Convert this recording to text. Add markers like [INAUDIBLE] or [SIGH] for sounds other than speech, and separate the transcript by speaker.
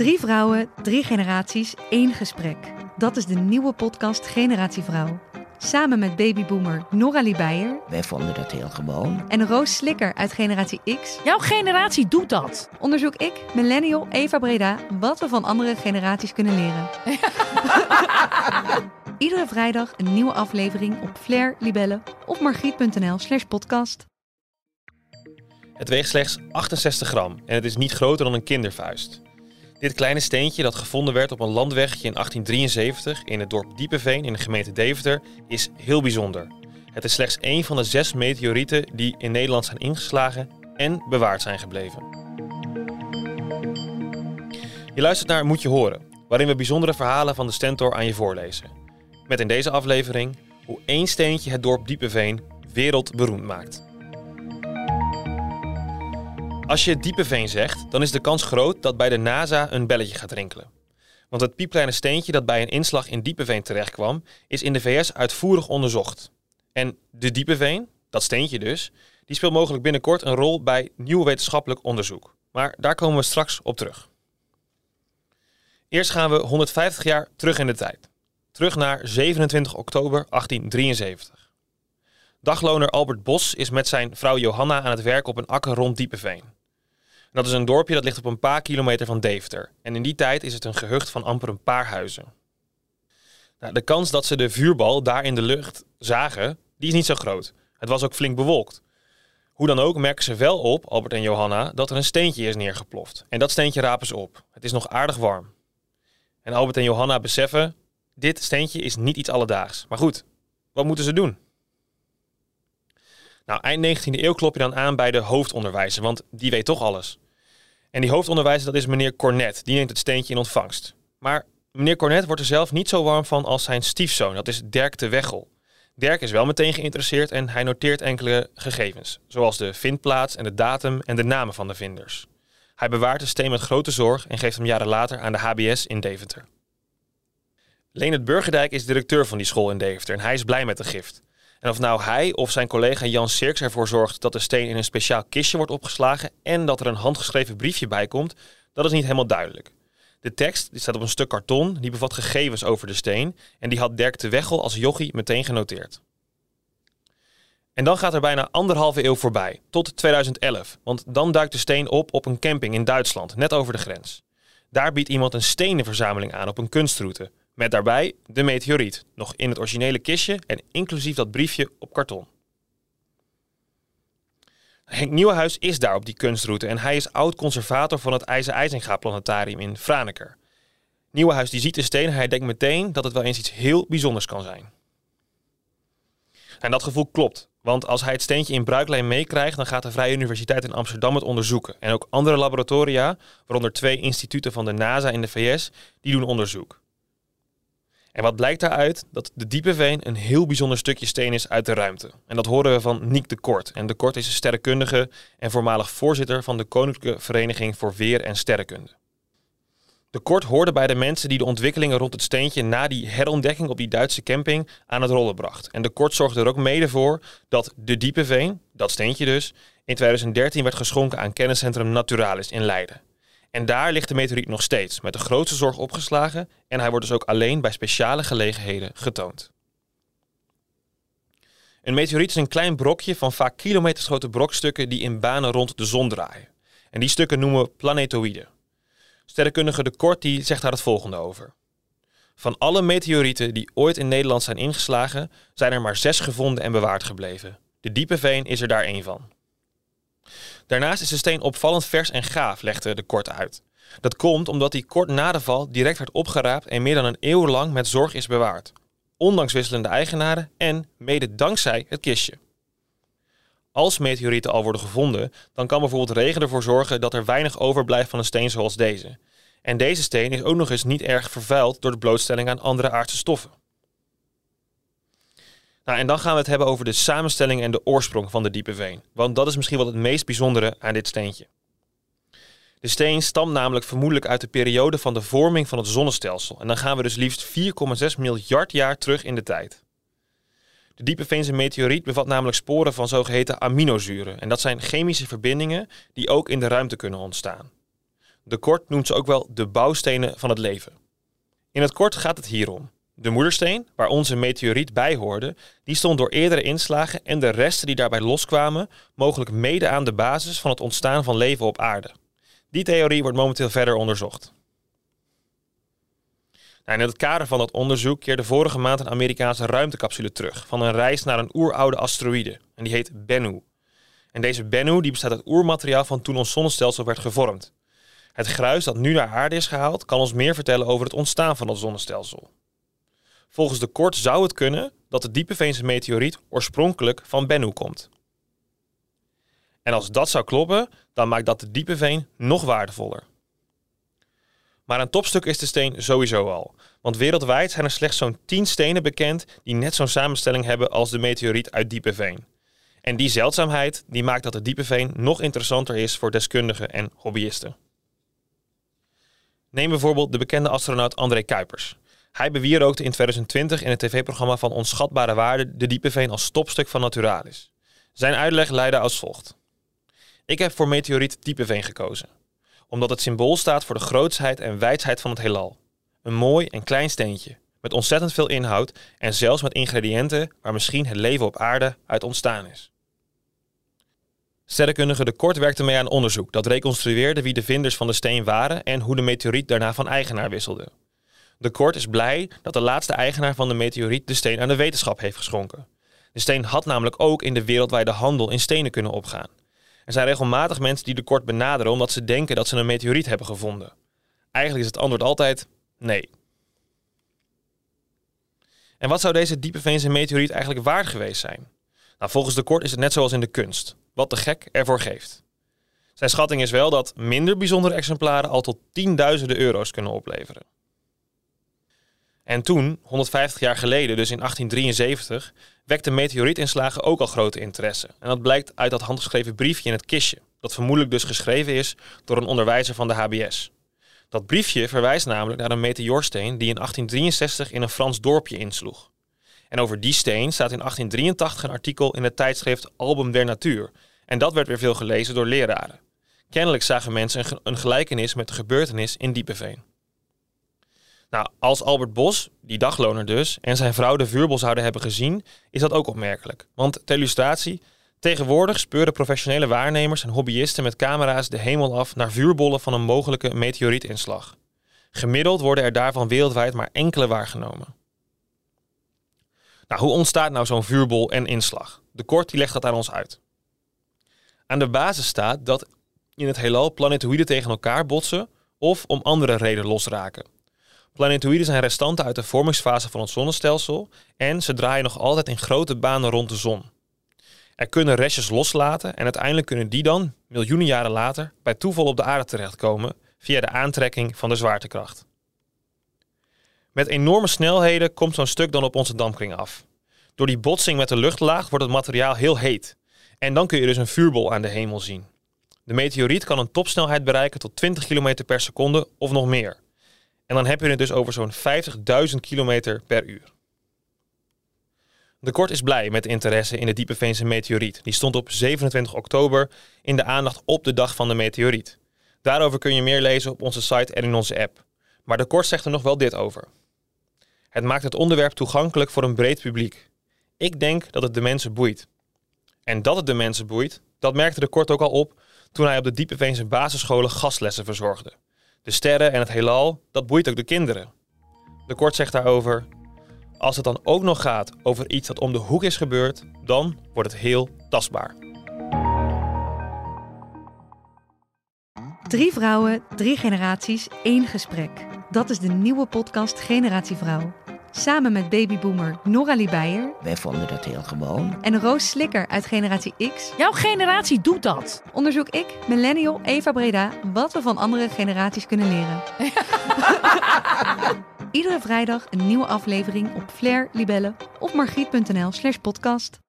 Speaker 1: Drie vrouwen, drie generaties, één gesprek. Dat is de nieuwe podcast Generatie Vrouw. Samen met babyboomer Nora Beijer
Speaker 2: Wij vonden dat heel gewoon.
Speaker 1: en Roos Slikker uit Generatie X
Speaker 3: Jouw generatie doet dat.
Speaker 1: onderzoek ik, millennial Eva Breda, wat we van andere generaties kunnen leren. [LAUGHS] Iedere vrijdag een nieuwe aflevering op Flair, Libelle of margriet.nl slash podcast.
Speaker 4: Het weegt slechts 68 gram en het is niet groter dan een kindervuist. Dit kleine steentje dat gevonden werd op een landweggetje in 1873 in het dorp Diepeveen in de gemeente Deventer is heel bijzonder. Het is slechts één van de zes meteorieten die in Nederland zijn ingeslagen en bewaard zijn gebleven. Je luistert naar Moet je horen, waarin we bijzondere verhalen van de Stentor aan je voorlezen. Met in deze aflevering hoe één steentje het dorp Diepeveen wereldberoemd maakt. Als je Diepeveen zegt, dan is de kans groot dat bij de NASA een belletje gaat rinkelen. Want het piepkleine steentje dat bij een inslag in Diepeveen terechtkwam, is in de VS uitvoerig onderzocht. En de Diepeveen, dat steentje dus, die speelt mogelijk binnenkort een rol bij nieuw wetenschappelijk onderzoek. Maar daar komen we straks op terug. Eerst gaan we 150 jaar terug in de tijd. Terug naar 27 oktober 1873. Dagloner Albert Bos is met zijn vrouw Johanna aan het werk op een akker rond Diepeveen. Dat is een dorpje dat ligt op een paar kilometer van Deventer. En in die tijd is het een gehucht van amper een paar huizen. Nou, de kans dat ze de vuurbal daar in de lucht zagen, die is niet zo groot. Het was ook flink bewolkt. Hoe dan ook merken ze wel op, Albert en Johanna, dat er een steentje is neergeploft. En dat steentje rapen ze op. Het is nog aardig warm. En Albert en Johanna beseffen, dit steentje is niet iets alledaags. Maar goed, wat moeten ze doen? Nou, eind 19e eeuw klop je dan aan bij de hoofdonderwijzer, want die weet toch alles. En die hoofdonderwijzer, dat is meneer Cornet. Die neemt het steentje in ontvangst. Maar meneer Cornet wordt er zelf niet zo warm van als zijn stiefzoon. Dat is Dirk de Weggel. Dirk is wel meteen geïnteresseerd en hij noteert enkele gegevens. Zoals de vindplaats en de datum en de namen van de vinders. Hij bewaart de steen met grote zorg en geeft hem jaren later aan de HBS in Deventer. Leonard Burgerdijk is directeur van die school in Deventer en hij is blij met de gift. En of nou hij of zijn collega Jan Sirks ervoor zorgt dat de steen in een speciaal kistje wordt opgeslagen en dat er een handgeschreven briefje bij komt, dat is niet helemaal duidelijk. De tekst die staat op een stuk karton, die bevat gegevens over de steen en die had Dirk de Weggel als jochie meteen genoteerd. En dan gaat er bijna anderhalve eeuw voorbij, tot 2011, want dan duikt de steen op op een camping in Duitsland, net over de grens. Daar biedt iemand een stenenverzameling aan op een kunstroute, met daarbij de meteoriet, nog in het originele kistje en inclusief dat briefje op karton. Henk Nieuwenhuis is daar op die kunstroute en hij is oud-conservator van het IJzer IJzinga Planetarium in Franeker. Nieuwenhuis die ziet de steen en hij denkt meteen dat het wel eens iets heel bijzonders kan zijn. En dat gevoel klopt, want als hij het steentje in bruiklijn meekrijgt, dan gaat de Vrije Universiteit in Amsterdam het onderzoeken. En ook andere laboratoria, waaronder twee instituten van de NASA in de VS, die doen onderzoek. En wat blijkt daaruit? Dat de Diepeveen een heel bijzonder stukje steen is uit de ruimte. En dat horen we van Niek de Kort. En de Kort is een sterrenkundige en voormalig voorzitter van de Koninklijke Vereniging voor Weer en Sterrenkunde. De Kort hoorde bij de mensen die de ontwikkelingen rond het steentje na die herontdekking op die Duitse camping aan het rollen bracht. En de Kort zorgde er ook mede voor dat de Diepeveen, dat steentje dus, in 2013 werd geschonken aan kenniscentrum Naturalis in Leiden. En daar ligt de meteoriet nog steeds, met de grootste zorg opgeslagen en hij wordt dus ook alleen bij speciale gelegenheden getoond. Een meteoriet is een klein brokje van vaak kilometers grote brokstukken die in banen rond de zon draaien. En die stukken noemen we planetoïden. Sterrenkundige De Kort zegt daar het volgende over. Van alle meteorieten die ooit in Nederland zijn ingeslagen, zijn er maar zes gevonden en bewaard gebleven. De Diepeveen is er daar één van. Daarnaast is de steen opvallend vers en gaaf, legde de Kort uit. Dat komt omdat hij kort na de val direct werd opgeraapt en meer dan een eeuw lang met zorg is bewaard. Ondanks wisselende eigenaren en mede dankzij het kistje. Als meteorieten al worden gevonden, dan kan bijvoorbeeld regen ervoor zorgen dat er weinig overblijft van een steen zoals deze. En deze steen is ook nog eens niet erg vervuild door de blootstelling aan andere aardse stoffen. Nou, en dan gaan we het hebben over de samenstelling en de oorsprong van de diepe veen. Want dat is misschien wel het meest bijzondere aan dit steentje. De steen stamt namelijk vermoedelijk uit de periode van de vorming van het zonnestelsel. En dan gaan we dus liefst 4,6 miljard jaar terug in de tijd. De diepeveense meteoriet bevat namelijk sporen van zogeheten aminozuren. En dat zijn chemische verbindingen die ook in de ruimte kunnen ontstaan. De Kort noemt ze ook wel de bouwstenen van het leven. In het kort gaat het hierom. De moedersteen, waar onze meteoriet bij hoorde, die stond door eerdere inslagen en de resten die daarbij loskwamen, mogelijk mede aan de basis van het ontstaan van leven op aarde. Die theorie wordt momenteel verder onderzocht. Nou, in het kader van dat onderzoek keerde vorige maand een Amerikaanse ruimtecapsule terug van een reis naar een oeroude asteroïde. En die heet Bennu. En deze Bennu die bestaat uit oermateriaal van toen ons zonnestelsel werd gevormd. Het gruis dat nu naar aarde is gehaald kan ons meer vertellen over het ontstaan van het zonnestelsel. Volgens de kort zou het kunnen dat de diepeveense meteoriet oorspronkelijk van Bennu komt. En als dat zou kloppen, dan maakt dat de diepeveen nog waardevoller. Maar een topstuk is de steen sowieso al. Want wereldwijd zijn er slechts zo'n 10 stenen bekend die net zo'n samenstelling hebben als de meteoriet uit Diepeveen. En die zeldzaamheid die maakt dat de Diepeveen nog interessanter is voor deskundigen en hobbyisten. Neem bijvoorbeeld de bekende astronaut André Kuipers. Hij bewierookte in 2020 in het tv-programma van Onschatbare Waarde de Diepeveen als topstuk van Naturalis. Zijn uitleg leidde als volgt. Ik heb voor meteoriet Diepeveen gekozen omdat het symbool staat voor de grootsheid en wijsheid van het heelal. Een mooi en klein steentje, met ontzettend veel inhoud en zelfs met ingrediënten waar misschien het leven op aarde uit ontstaan is. Sterrenkundige De Kort werkte mee aan onderzoek dat reconstrueerde wie de vinders van de steen waren en hoe de meteoriet daarna van eigenaar wisselde. De Kort is blij dat de laatste eigenaar van de meteoriet de steen aan de wetenschap heeft geschonken. De steen had namelijk ook in de wereldwijde handel in stenen kunnen opgaan. Er zijn regelmatig mensen die de kort benaderen omdat ze denken dat ze een meteoriet hebben gevonden. Eigenlijk is het antwoord altijd nee. En wat zou deze diepeveense meteoriet eigenlijk waard geweest zijn? Nou, volgens de kort is het net zoals in de kunst. Wat de gek ervoor geeft. Zijn schatting is wel dat minder bijzondere exemplaren al tot tienduizenden euro's kunnen opleveren. En toen, 150 jaar geleden, dus in 1873, wekte meteorietinslagen ook al grote interesse. En dat blijkt uit dat handgeschreven briefje in het kistje, dat vermoedelijk dus geschreven is door een onderwijzer van de HBS. Dat briefje verwijst namelijk naar een meteorsteen die in 1863 in een Frans dorpje insloeg. En over die steen staat in 1883 een artikel in het tijdschrift Album der Natuur. En dat werd weer veel gelezen door leraren. Kennelijk zagen mensen een gelijkenis met de gebeurtenis in Diepeveen. Nou, als Albert Bos, die dagloner dus, en zijn vrouw de vuurbol zouden hebben gezien, is dat ook opmerkelijk. Want ter illustratie, tegenwoordig speuren professionele waarnemers en hobbyisten met camera's de hemel af naar vuurbollen van een mogelijke meteorietinslag. Gemiddeld worden er daarvan wereldwijd maar enkele waargenomen. Nou, hoe ontstaat nou zo'n vuurbol en inslag? De kort die legt dat aan ons uit. Aan de basis staat dat in het heelal planetoïden tegen elkaar botsen of om andere reden losraken. Planetoïden zijn restanten uit de vormingsfase van het zonnestelsel en ze draaien nog altijd in grote banen rond de zon. Er kunnen restjes loslaten en uiteindelijk kunnen die dan, miljoenen jaren later, bij toeval op de aarde terechtkomen via de aantrekking van de zwaartekracht. Met enorme snelheden komt zo'n stuk dan op onze dampkring af. Door die botsing met de luchtlaag wordt het materiaal heel heet. En dan kun je dus een vuurbol aan de hemel zien. De meteoriet kan een topsnelheid bereiken tot 20 km per seconde of nog meer. En dan heb je het dus over zo'n 50.000 kilometer per uur. De Kort is blij met interesse in de Diepeveense meteoriet. Die stond op 27 oktober in de aandacht op de dag van de meteoriet. Daarover kun je meer lezen op onze site en in onze app. Maar de Kort zegt er nog wel dit over. Het maakt het onderwerp toegankelijk voor een breed publiek. Ik denk dat het de mensen boeit. En dat het de mensen boeit, dat merkte de Kort ook al op toen hij op de Diepeveense basisscholen gastlessen verzorgde. De sterren en het heelal, dat boeit ook de kinderen. De kort zegt daarover: Als het dan ook nog gaat over iets dat om de hoek is gebeurd, dan wordt het heel tastbaar.
Speaker 1: Drie vrouwen, drie generaties, één gesprek. Dat is de nieuwe podcast Generatie Vrouw. Samen met babyboomer Noralie Beijer.
Speaker 2: Wij vonden dat heel gewoon.
Speaker 1: En Roos Slikker uit Generatie X.
Speaker 3: Jouw generatie doet dat.
Speaker 1: Onderzoek ik, millennial Eva Breda, wat we van andere generaties kunnen leren. [LAUGHS] Iedere vrijdag een nieuwe aflevering op Flair, Libelle of margriet.nl slash podcast.